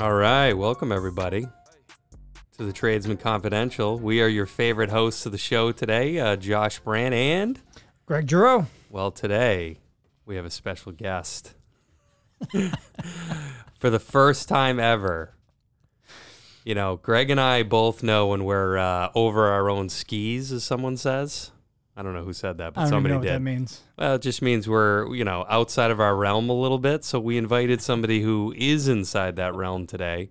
All right, welcome everybody to the Tradesman Confidential. We are your favorite hosts of the show today, uh, Josh Brand, and Greg Giroux. well, today we have a special guest for the first time ever. You know, Greg and I both know when we're uh, over our own skis, as someone says. I don't know who said that, but I don't somebody know what did. that means. Well, it just means we're, you know, outside of our realm a little bit. So we invited somebody who is inside that realm today.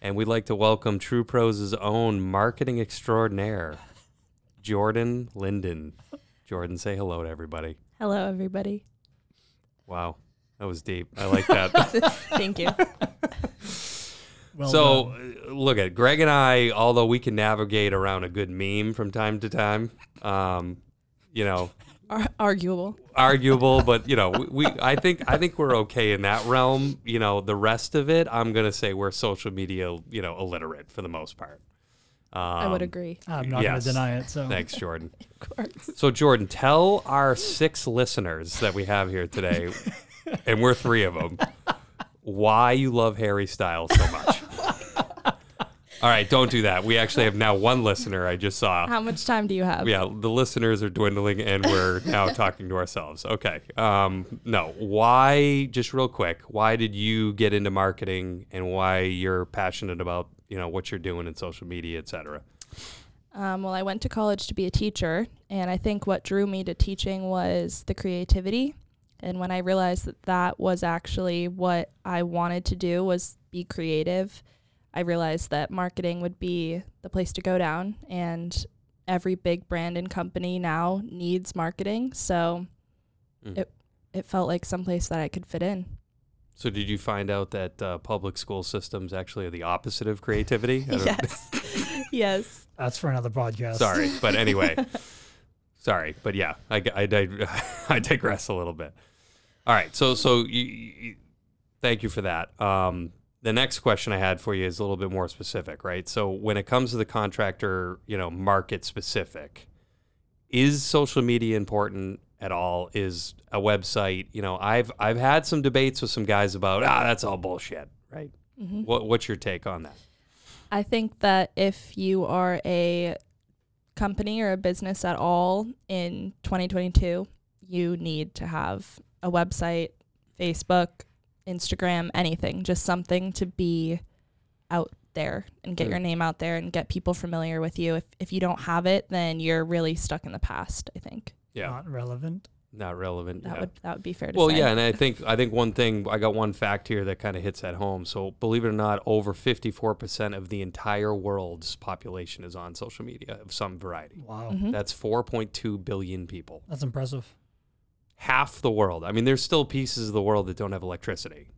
And we'd like to welcome TruPros' own marketing extraordinaire, Jordan Linden. Jordan, say hello to everybody. Hello, everybody. Wow. That was deep. I like that. Thank you. Well so, done. uh, look at Greg and I, although we can navigate around a good meme from time to time, um, you know, Ar- arguable. arguable, but you know, we, we I think I think we're okay in that realm. You know, the rest of it, I'm gonna say we're social media, you know, illiterate for the most part. Um, I would agree. I'm not yes. going to deny it. So Thanks, Jordan. Of course. So, Jordan, tell our six listeners that we have here today, and we're three of them, why you love Harry Styles so much. All right, don't do that. We actually have now one listener. I just saw. How much time do you have? Yeah, the listeners are dwindling, and we're now talking to ourselves. Okay. Um, no, why? Just real quick, why did you get into marketing, and why you're passionate about you know what you're doing in social media, et cetera? Um, well, I went to college to be a teacher, and I think what drew me to teaching was the creativity. And when I realized that that was actually what I wanted to do was be creative, I realized that marketing would be the place to go down. And every big brand and company now needs marketing, so Mm. it it felt like someplace that I could fit in. So, did you find out that uh, public school systems actually are the opposite of creativity? Yes, yes. that's for another podcast. Sorry, but anyway, sorry, but yeah, I, I, dig- I digress a little bit. All right, so so you, you, thank you for that. Um, the next question I had for you is a little bit more specific, right? So when it comes to the contractor, you know, market specific, is social media important at all? Is a website? You know, I've I've had some debates with some guys about ah, that's all bullshit, right? Mhm. What what's your take on that? I think that if you are a company or a business at all in 2022, you need to have a website, Facebook, Instagram, anything, just something to be out there and get Mm. your name out there and get people familiar with you. If if you don't have it, then you're really stuck in the past, I think. Yeah, Not relevant. not relevant. That yeah. would that would be fair to Well, say. Well, yeah, and I think I think one thing I got one fact here that kind of hits at home. So, believe it or not, over fifty-four percent of the entire world's population is on social media of some variety. Wow. Mhm. That's four point two billion people. That's impressive. Half the world. I mean, there's still pieces of the world that don't have electricity,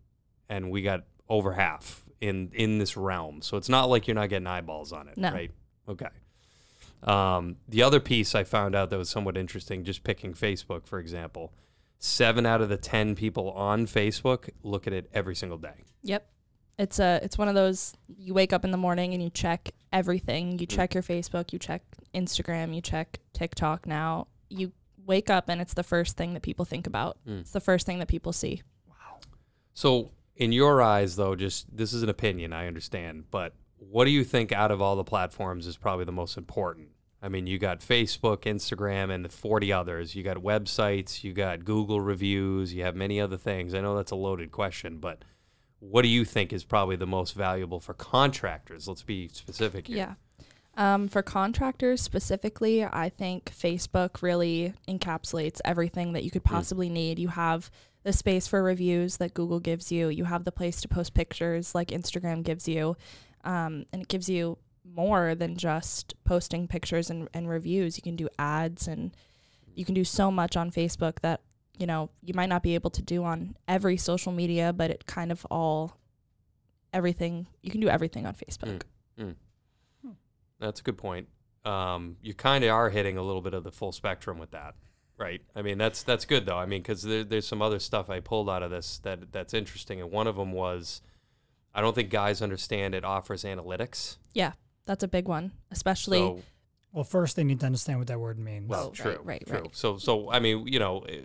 and we got over half in in this realm. So it's not like you're not getting eyeballs on it, No. right? Okay. Um, the other piece I found out that was somewhat interesting, just picking Facebook for example, seven out of the ten people on Facebook look at it every single day. Yep. It's a it's one of those you wake up in the morning and you check everything. You Mm. check your Facebook, you check Instagram, you check TikTok now. You wake up and it's the first thing that people think about. Mm. It's the first thing that people see. Wow. So, in your eyes, though, just this is an opinion, I understand, but what do you think out of all the platforms is probably the most important? I mean, you got Facebook, Instagram, and the 40 others. You got websites, you got Google reviews, you have many other things. I know that's a loaded question, but what do you think is probably the most valuable for contractors? Let's be specific here. Yeah. Um, for contractors specifically, I think Facebook really encapsulates everything that you could Mm. possibly need. You have the space for reviews that Google gives you, you have the place to post pictures like Instagram gives you, um, and it gives you more than just posting pictures and, and reviews. You can do ads and you can do so much on Facebook that you know you might not be able to do on every social media, but it kind of all everything you can do everything on Facebook. That's a good point. Um, you kind of are hitting a little bit of the full spectrum with that, right? I mean, that's that's good though. I mean, because there, there's some other stuff I pulled out of this that that's interesting, and one of them was, I don't think guys understand it offers analytics. Yeah, that's a big one, especially So, Well, first they need to understand what that word means. well, Oh, true, right, right, true. right. So, so I mean, you know, eh,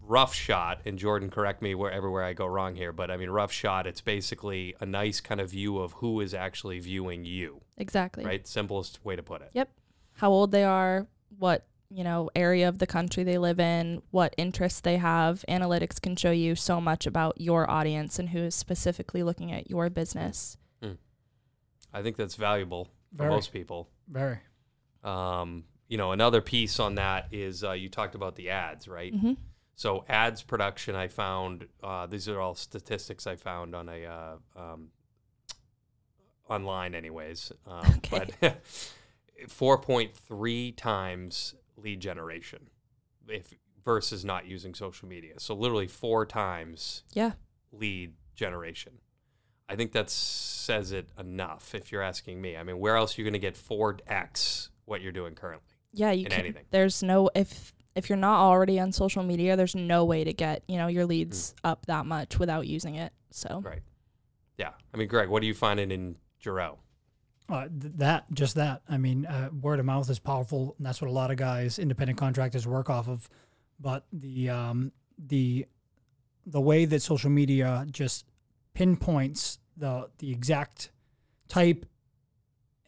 rough shot, and Jordan, correct me wherever where I go wrong here, but I mean rough shot. It's basically a nice kind of view of who is actually viewing you, Exactly. right? Simplest way to put it. Yep. How old they are, what, you know, area of the country they live in, what interests they have. Analytics can show you so much about your audience and who is specifically looking at your business. I think that's valuable for most people. Very. Um, you know, another piece on that is uh, you talked about the ads, right? hmm So ads production, I found uh, these are all statistics I found on a uh, um, online, anyways. Um, Okay. But four point three times lead generation, if versus not using social media. So literally four times Yeah. lead generation. I think that says it enough. If you're asking me, I mean, where else are you going to get four x what you're doing currently? Yeah. You In can, anything. There's no, if, if you're not already on social media, there's no way to get, you know, your leads up that much without using it. So Right. Yeah. I mean, Greg, what are you finding in Jarrell? Uh, th- that just that. I mean, uh, word of mouth is powerful, and that's what a lot of guys, independent contractors, work off of. But the um, the the way that social media just pinpoints the the exact type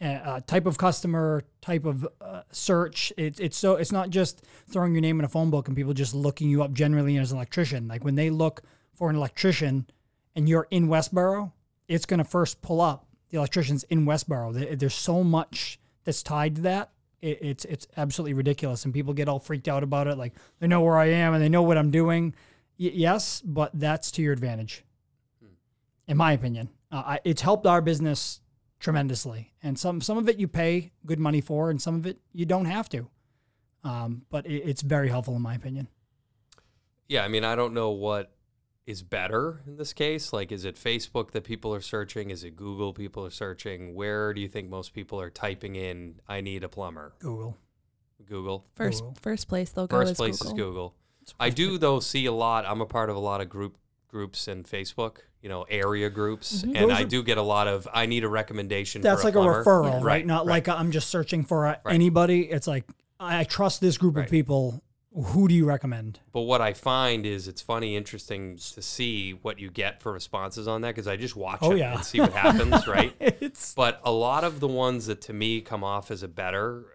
uh, uh, type of customer, type of uh, search. It's it's so it's not just throwing your name in a phone book and people just looking you up generally as an electrician. Like when they look for an electrician and you're in Westboro, it's going to first pull up the electricians in Westboro. There's so much that's tied to that. It's it's absolutely ridiculous, and people get all freaked out about it. Like they know where I am and they know what I'm doing. Y- yes, but that's to your advantage, in my opinion. Uh, I, it's helped our business tremendously, and some some of it you pay good money for, and some of it you don't have to. Um, but it, it's very helpful in my opinion. Yeah, I mean, I don't know what is better in this case. Like, is it Facebook that people are searching? Is it Google people are searching? Where do you think most people are typing in, I need a plumber? Google. Google. first, Google. first place they'll go First is place Google. is Google. I do, though, see a lot. I'm a part of a lot of group groups in Facebook, you know, area groups. Mhm. And Those I are- do get a lot of, I need a recommendation That's for like a a referral, Yeah. right? Right, Not right. like i I'm just searching for uh, Right. anybody. It's like I I trust this group Right. of people. Who do you recommend? But what I find is it's funny, interesting to see what you get for responses on that because I just watch Oh, it yeah. and see what happens, right? It's But a lot of the ones that to me come off as a better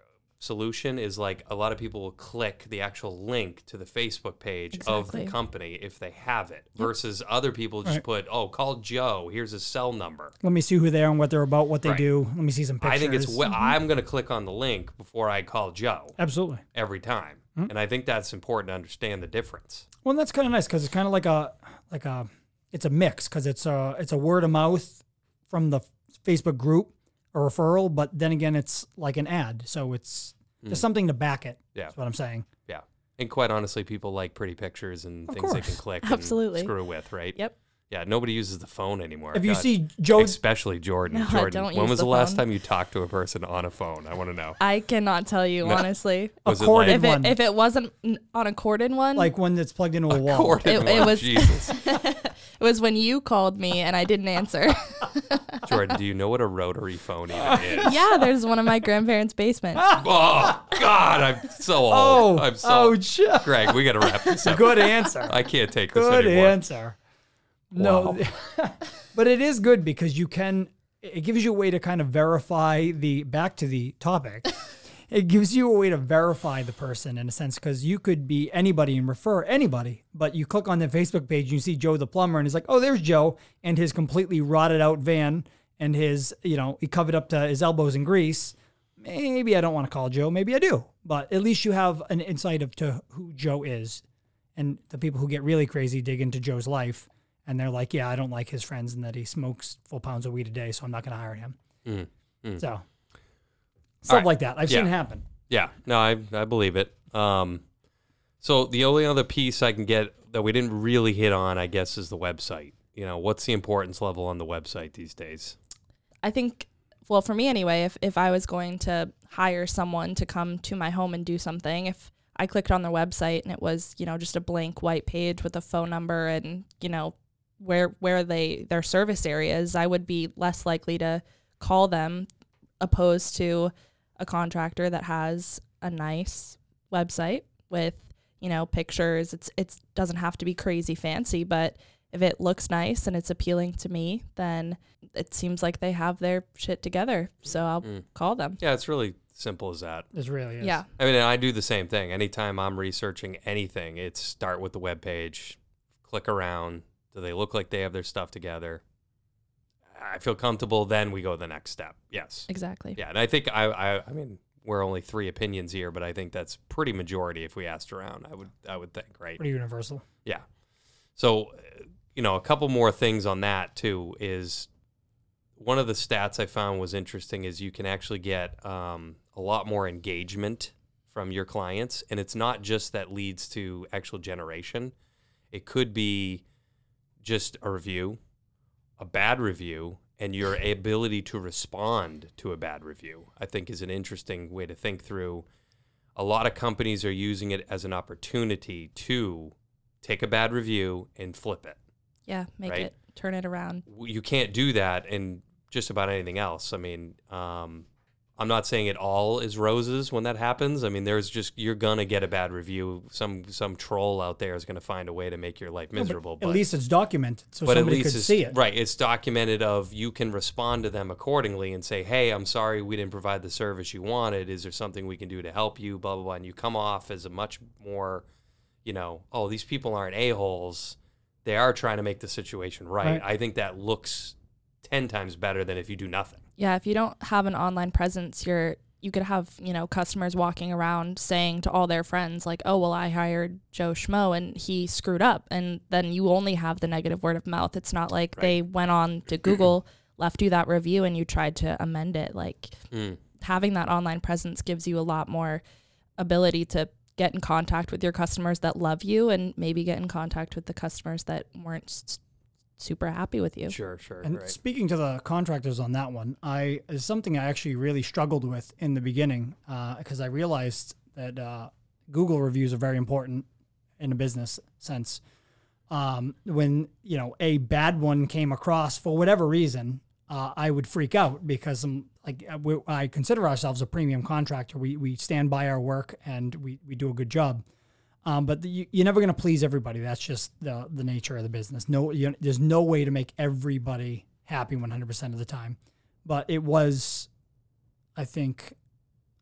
solution is like a lot of people will click the actual link to the Facebook page of the company if they have it versus other people just Right. put, oh, call Joe. Here's his cell number. let me see who they are and what they're about, what they Right. do. Let me see some pictures. I think it's, we- mm-hmm. I'm going to click on the link before I call Joe absolutely. every time. Hmm. And I think that's important to understand the difference. Well, that's kind of nice because it's kind of like a like a it's a mix because it's a it's a word of mouth from the Facebook group, a referral, but then again, it's like an ad, so it's there's something to back it. Yeah. That's what I'm saying. Yeah. And quite honestly, people like pretty pictures and Of things they can click Absolutely. and screw with, right? Yep. Yeah, nobody uses the phone anymore. If you God. see Joe, especially Jordan. No, I Jordan, don't when use was the the last phone. time you talked to a person on a phone? I want to know. I cannot tell you No. honestly. Was a it corded If it one, if it wasn't on a corded one, like one that's plugged into a like wall. corded It- it was- Jesus, it was when you called me and I didn't answer. Jordan, do you know what a rotary phone even is? yeah, there's one in my grandparents' basement. Oh God, I'm so old. Oh, I'm so. oh, Greg, we got to wrap this up. good answer. I can't take this Good anymore. answer. No, but it is good because you can. It gives you a way to kind of verify the back to the topic. it gives you a way to verify the person in a sense because you could be anybody and refer anybody, but you click on the Facebook page and you see Joe the plumber and he's like, oh, there's Joe and his completely rotted out van and his, you know, he covered up to his elbows in grease. Maybe I don't want to call Joe. Maybe I do, but at least you have an insight of to who Joe is and the people who get really crazy dig into Joe's life and they're like, yeah, I don't like his friends and that he smokes full pounds of weed a day, so I'm not going to hire him. Mm, mm. So stuff right. like that. I've seen happen. Yeah, no, I I believe it. Um, so the only other piece I can get that we didn't really hit on, I guess, is the website. You know, what's the importance level on the website these days? I think, well, for me anyway, if, if I was going to hire someone to come to my home and do something, if I clicked on their website and it was, you know, just a blank white page with a phone number and, you know, where where they their service areas, I would be less likely to call them opposed to a contractor that has a nice website with, you know, pictures. It's it doesn't have to be crazy fancy, but if it looks nice and it's appealing to me, then it seems like they have their shit together. So I'll Mm. call them. Yeah, it's really simple as that. It really is. Yeah. I mean, and I do the same thing. Anytime I'm researching anything, it's start with the web page, click around. Do they look like they have their stuff together? I feel comfortable. Then we go the next step. Yes. Exactly. Yeah, and I think I, I, I mean, we're only three opinions here, but I think that's pretty majority if we asked around. I would, I would think, right? Pretty universal. Yeah. So, uh, you know, a couple more things on that too is one of the stats I found was interesting is you can actually get um, a lot more engagement from your clients, and it's not just that leads to actual generation. It could be just a review, a bad review, and your ability to respond to a bad review. I think is an interesting way to think through. A lot of companies are using it as an opportunity to take a bad review and flip it. Yeah. Make Right. it turn it around. You can't do that in just about anything else. I mean, um, I'm not saying it all is roses when that happens. I mean, there's just you're gonna get a bad review. Some some troll out there is gonna find a way to make your life No, but miserable. at least it's documented, so but at somebody least could see it. right. It's documented. Of you can respond to them accordingly and say, "Hey, I'm sorry we didn't provide the service you wanted. Is there something we can do to help you?" Blah blah blah. And you come off as a much more, you know, oh, these people aren't a holes. They are trying to make the situation right. Right. I think that looks ten times better than if you do nothing. Yeah, if you don't have an online presence, you're you could have, you know, customers walking around saying to all their friends like, "Oh, well, I hired Joe Schmo and he screwed up." And then you only have the negative word of mouth. It's not like Right. they went on to Google, left you that review and you tried to amend it. Like Mm. having that online presence gives you a lot more ability to get in contact with your customers that love you and maybe get in contact with the customers that weren't super happy with you. Sure, sure, And right. speaking to the contractors on that one, I is something I actually really struggled with in the beginning because I realized that uh, Google reviews are very important in a business sense. Um, when you know a bad one came across for whatever reason, uh, I would freak out because I'm like uh, we, I consider ourselves a premium contractor. We we stand by our work and we we do a good job. Um, but the, you, you're never going to please everybody. That's just the the nature of the business. No, you, there's no way to make everybody happy 100% of the time. But it was, I think,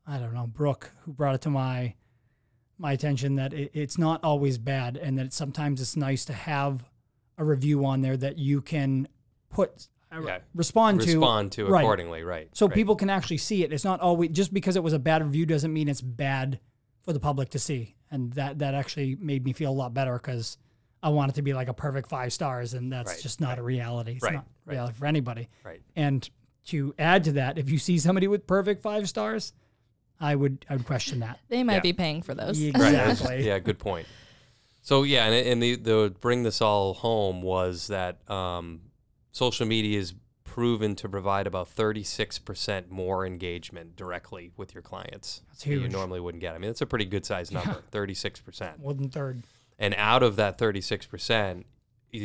I don't know, Brooke who brought it to my my attention that it, it's not always bad, and that it's, sometimes it's nice to have a review on there that you can put uh, Yeah. respond to Respond to right. accordingly, right? so right. people can actually see it. It's not always just because it was a bad review doesn't mean it's bad for the public to see. And that that actually made me feel a lot better because I want it to be like a perfect five stars, and that's Right, just not right. a reality. It's Right, not right. reality for anybody. right. And to add to that, if you see somebody with perfect five stars, I would I would question that. They might Yeah. be paying for those. Right. Exactly. yeah, good point. So yeah, and, and the the bring this all home was that um, social media is proven to provide about 36% more engagement directly with your clients. That's that You normally wouldn't get. I mean, that's a pretty good sized number, 36%. More than third. And out of that 36%,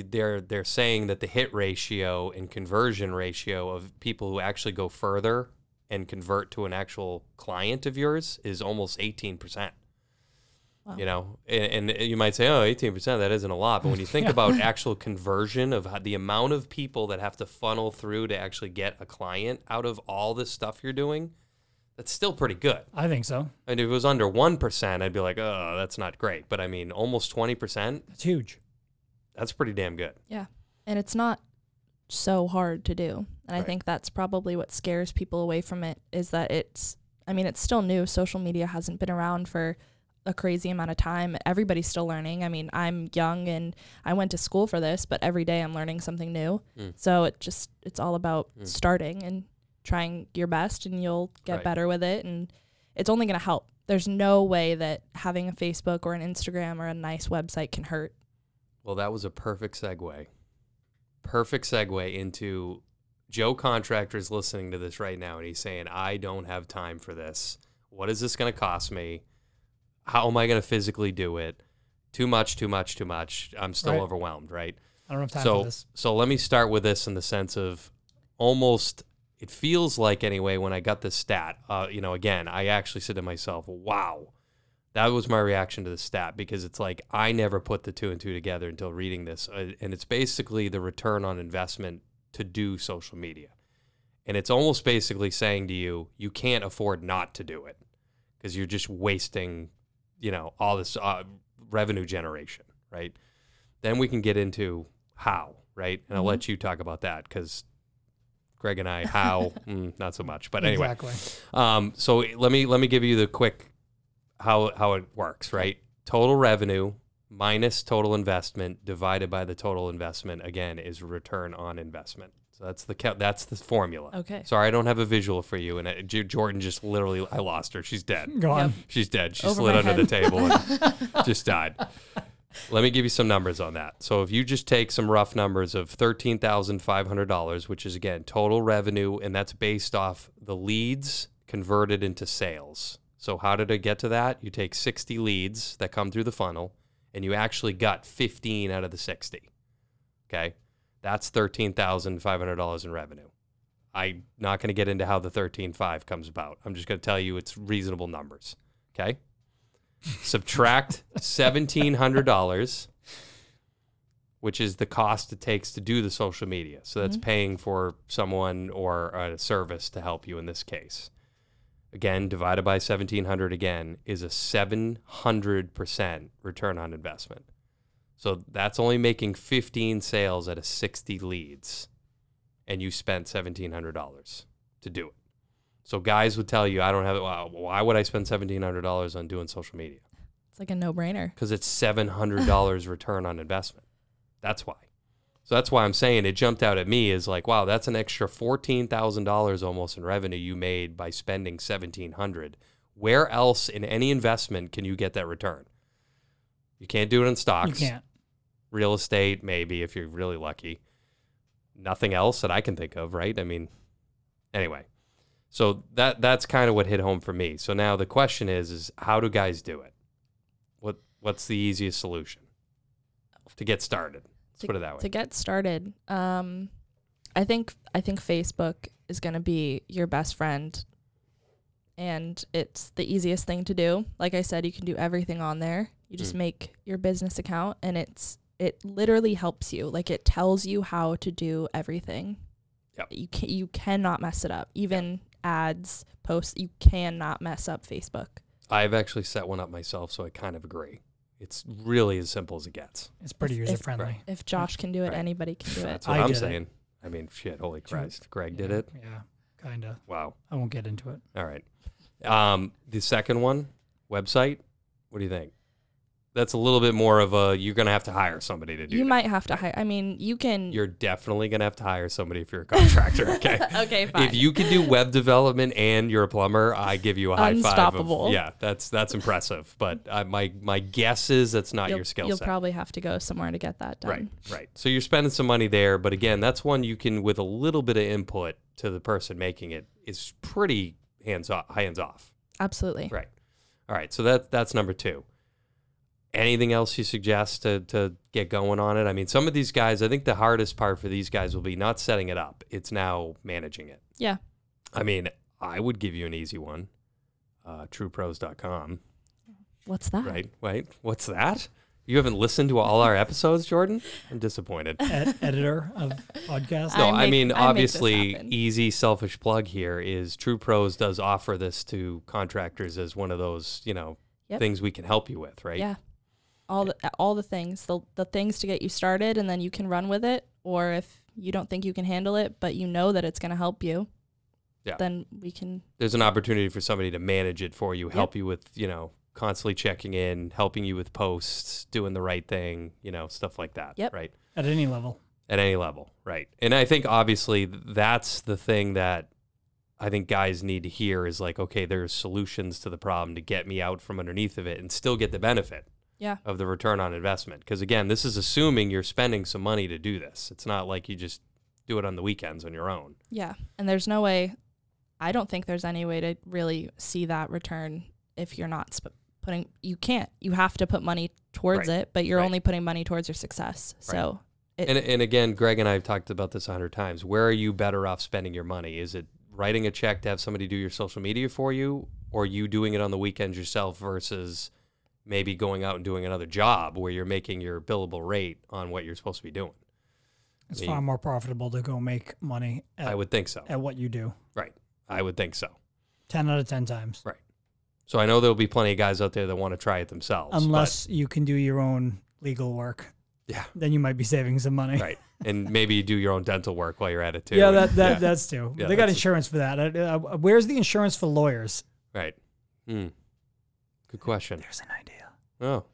they're they're saying that the hit ratio and conversion ratio of people who actually go further and convert to an actual client of yours is almost 18%. Wow. You know, and, and you might say, "Oh, 18%, that isn't a lot." But when you think about actual conversion of how, the amount of people that have to funnel through to actually get a client out of all this stuff you're doing, that's still pretty good. I think so. And if it was under 1%, I'd be like, "Oh, that's not great." But I mean, almost 20%, That's huge. that's pretty damn good. Yeah. And it's not so hard to do. And I think that's probably what scares people away from it is that it's I mean, it's still new. Social media hasn't been around for a crazy amount of time. Everybody's still learning. I mean, I'm young and I went to school for this, but every day I'm learning something new. Mm. So it just it's all about Mm. starting and trying your best and you'll get Right. better with it and it's only going to help. There's no way that having a Facebook or an Instagram or a nice website can hurt. Well, that was a perfect segue. Perfect segue into Joe Contractor's listening to this right now and he's saying, I don't have time for this. What is this going to cost me? How am I going to physically do it? Too much, too much, too much. I'm still Right. overwhelmed, right? I don't have time so, for this. so let me start with this in the sense of almost, it feels like anyway, when I got this stat, uh, you know, again, I actually said to myself, wow, That was my reaction to the stat because it's like I never put the two and two together until reading this. Uh, and it's basically the return on investment to do social media. And it's almost basically saying to you, you can't afford not to do it because you're just wasting, you know, all this uh, revenue generation, right? Then we can get into how, right? And I'll Mhm. let you talk about that because Greg and I, how, mm, not so much. But anyway, exactly. um, so let me let me give you the quick how how it works, right? Total revenue minus total investment divided by the total investment again is return on investment. So that's the ca- that's the formula. Okay. Sorry, I don't have a visual for you. And J- Jordan just literally, I lost her. She's dead. Go on. Yep. She's dead. She Over slid my under the head. table and just died. Let me give you some numbers on that. So if you just take some rough numbers of thirteen thousand five hundred dollars, which is again total revenue, and that's based off the leads converted into sales. So how did I get to that? You take sixty leads that come through the funnel, and you actually got fifteen out of the sixty. Okay, that's thirteen thousand five hundred dollars in revenue. I'm not going to get into how the thirteen five comes about. I'm just going to tell you it's reasonable numbers. Okay subtract seventeen hundred dollars, which is the cost it takes to do the social media. So that's Mhm. paying for someone or a service to help you in this case. Again, divided by seventeen hundred again is a seven hundred percent return on investment. So that's only making fifteen sales out of sixty leads, and you spent seventeen hundred dollars to do it. So guys would tell you, I don't have it. Well, why would I spend seventeen hundred dollars on doing social media? It's like a no-brainer. Because it's seven hundred dollars return on investment. That's why. So that's why I'm saying it jumped out at me is like, wow, that's an extra fourteen thousand dollars almost in revenue you made by spending seventeen hundred. Where else in any investment can you get that return? You can't do it in stocks. You can't. Real estate, maybe if you're really lucky. Nothing else that I can think of, right? I mean, anyway. So that that's kind of what hit home for me. So now the question is is how do guys do it? What what's the easiest solution to get started? Let's put it that way. To get started, um, I think I think Facebook is going to be your best friend, and it's the easiest thing to do. Like I said, you can do everything on there. You just Mm. make your business account, and it's it literally helps you. Like it tells you how to do everything. Yep. You can you cannot mess it up. Even ads, posts, you cannot mess up Facebook. I've actually set one up myself, so I kind of agree. It's really as simple as it gets. It's pretty If- if- user friendly. If Josh can do it, Right. anybody can do it. That's what I I'm did it. saying. I mean, shit, holy Christ. Greg did it. Yeah, kind of. Wow. I won't get into it. All right. Um, the second one, website. What do you think? That's a little bit more of a. You're gonna have to hire somebody to do. You that. might have to hire. I mean, you can. You're definitely gonna have to hire somebody if you're a contractor. Okay. okay, fine. if you can do web development and you're a plumber, I give you a high five. Unstoppable. Of, yeah, that's that's impressive. But uh, my my guess is that's not you'll, your skill set. you'll set. probably have to go somewhere to get that done. Right, right. So you're spending some money there, but again, that's one you can, with a little bit of input to the person making it, is pretty hands off. Hands off. Absolutely. Right. All right. So that that's number two. Anything else you suggest to to get going on it? I mean, some of these guys, I think the hardest part for these guys will be not setting it up. It's now managing it. Yeah. I mean, I would give you an easy one. Uh, trupros.com. What's that? Right. Wait. What's that? You haven't listened to all our episodes, Jordan? I'm disappointed. Ed- editor of podcast. No, I I, mean I obviously easy selfish plug here is TruPros does offer this to contractors as one of those, you know, Yep. things we can help you with, right? Yeah. All the all the things, the the things to get you started, and then you can run with it. Or if you don't think you can handle it, but you know that it's going to help you, Yeah. then we can. There's an opportunity for somebody to manage it for you, help you with, you know, constantly checking in, helping you with posts, doing the right thing, you know, stuff like that, Yep. right? At any level. At any level, right? And I think obviously that's the thing that I think guys need to hear is like, okay, there's solutions to the problem to get me out from underneath of it and still get the benefit. Yeah. of the return on investment. Because again, this is assuming you're spending some money to do this. It's not like you just do it on the weekends on your own. Yeah. And there's no way. I don't think there's any way to really see that return if you're not sp- putting. You can't. You have to put money towards Right. it, but you're Right. only putting money towards your success. So. It, And, and again, Greg and I have talked about this a hundred times. Where are you better off spending your money? Is it writing a check to have somebody do your social media for you, or you doing it on the weekends yourself versus maybe going out and doing another job where you're making your billable rate on what you're supposed to be doing. It's mean- far more profitable to go make money I would think so. at what you do. Right. I would think so. 10 out of 10 times. Right. So I know there'll be plenty of guys out there that want to try it themselves. Unless you can do your own legal work. Yeah. Then you might be saving some money. right. And maybe you do your own dental work while you're at it too. Yeah, that, that yeah, that's too. Yeah, they got insurance for that. Where's the insurance for lawyers? right. Hmm. Good question. There's an idea. Oh,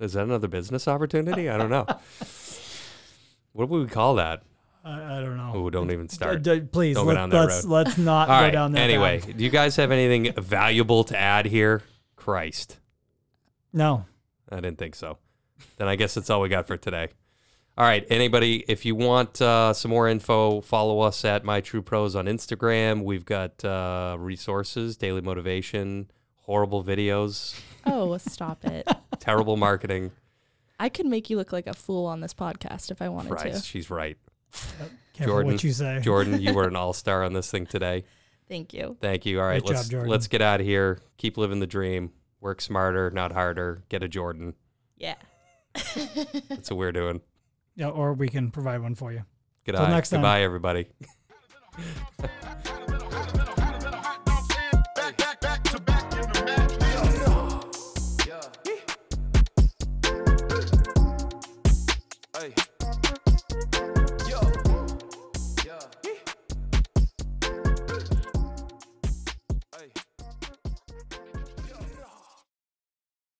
is that another business opportunity? I don't know. what would we call that? I, I don't know. Oh, don't even start. D- d- please, Don't go down that let's road. let's not All go right. down that. Anyway, path. do you guys have anything valuable to add here? Christ, no. I didn't think so. Then I guess that's all we got for today. All right. Anybody, if you want uh, some more info, follow us at My TruPros on Instagram. We've got uh, resources, daily motivation, horrible videos, Oh, stop it. terrible marketing. I could make you look like a fool on this podcast if I wanted Christ, to. she's right. Careful Jordan, what you say. Jordan, you were an all star on this thing today. Thank you. Thank you. All right, Great let's Jordan. let's get out of here. Keep living the dream. Work smarter, not harder. Get a Jordan. Yeah. That's what we're doing. Yeah, or we can provide one for you. Good Till eye. next time. Goodbye, everybody.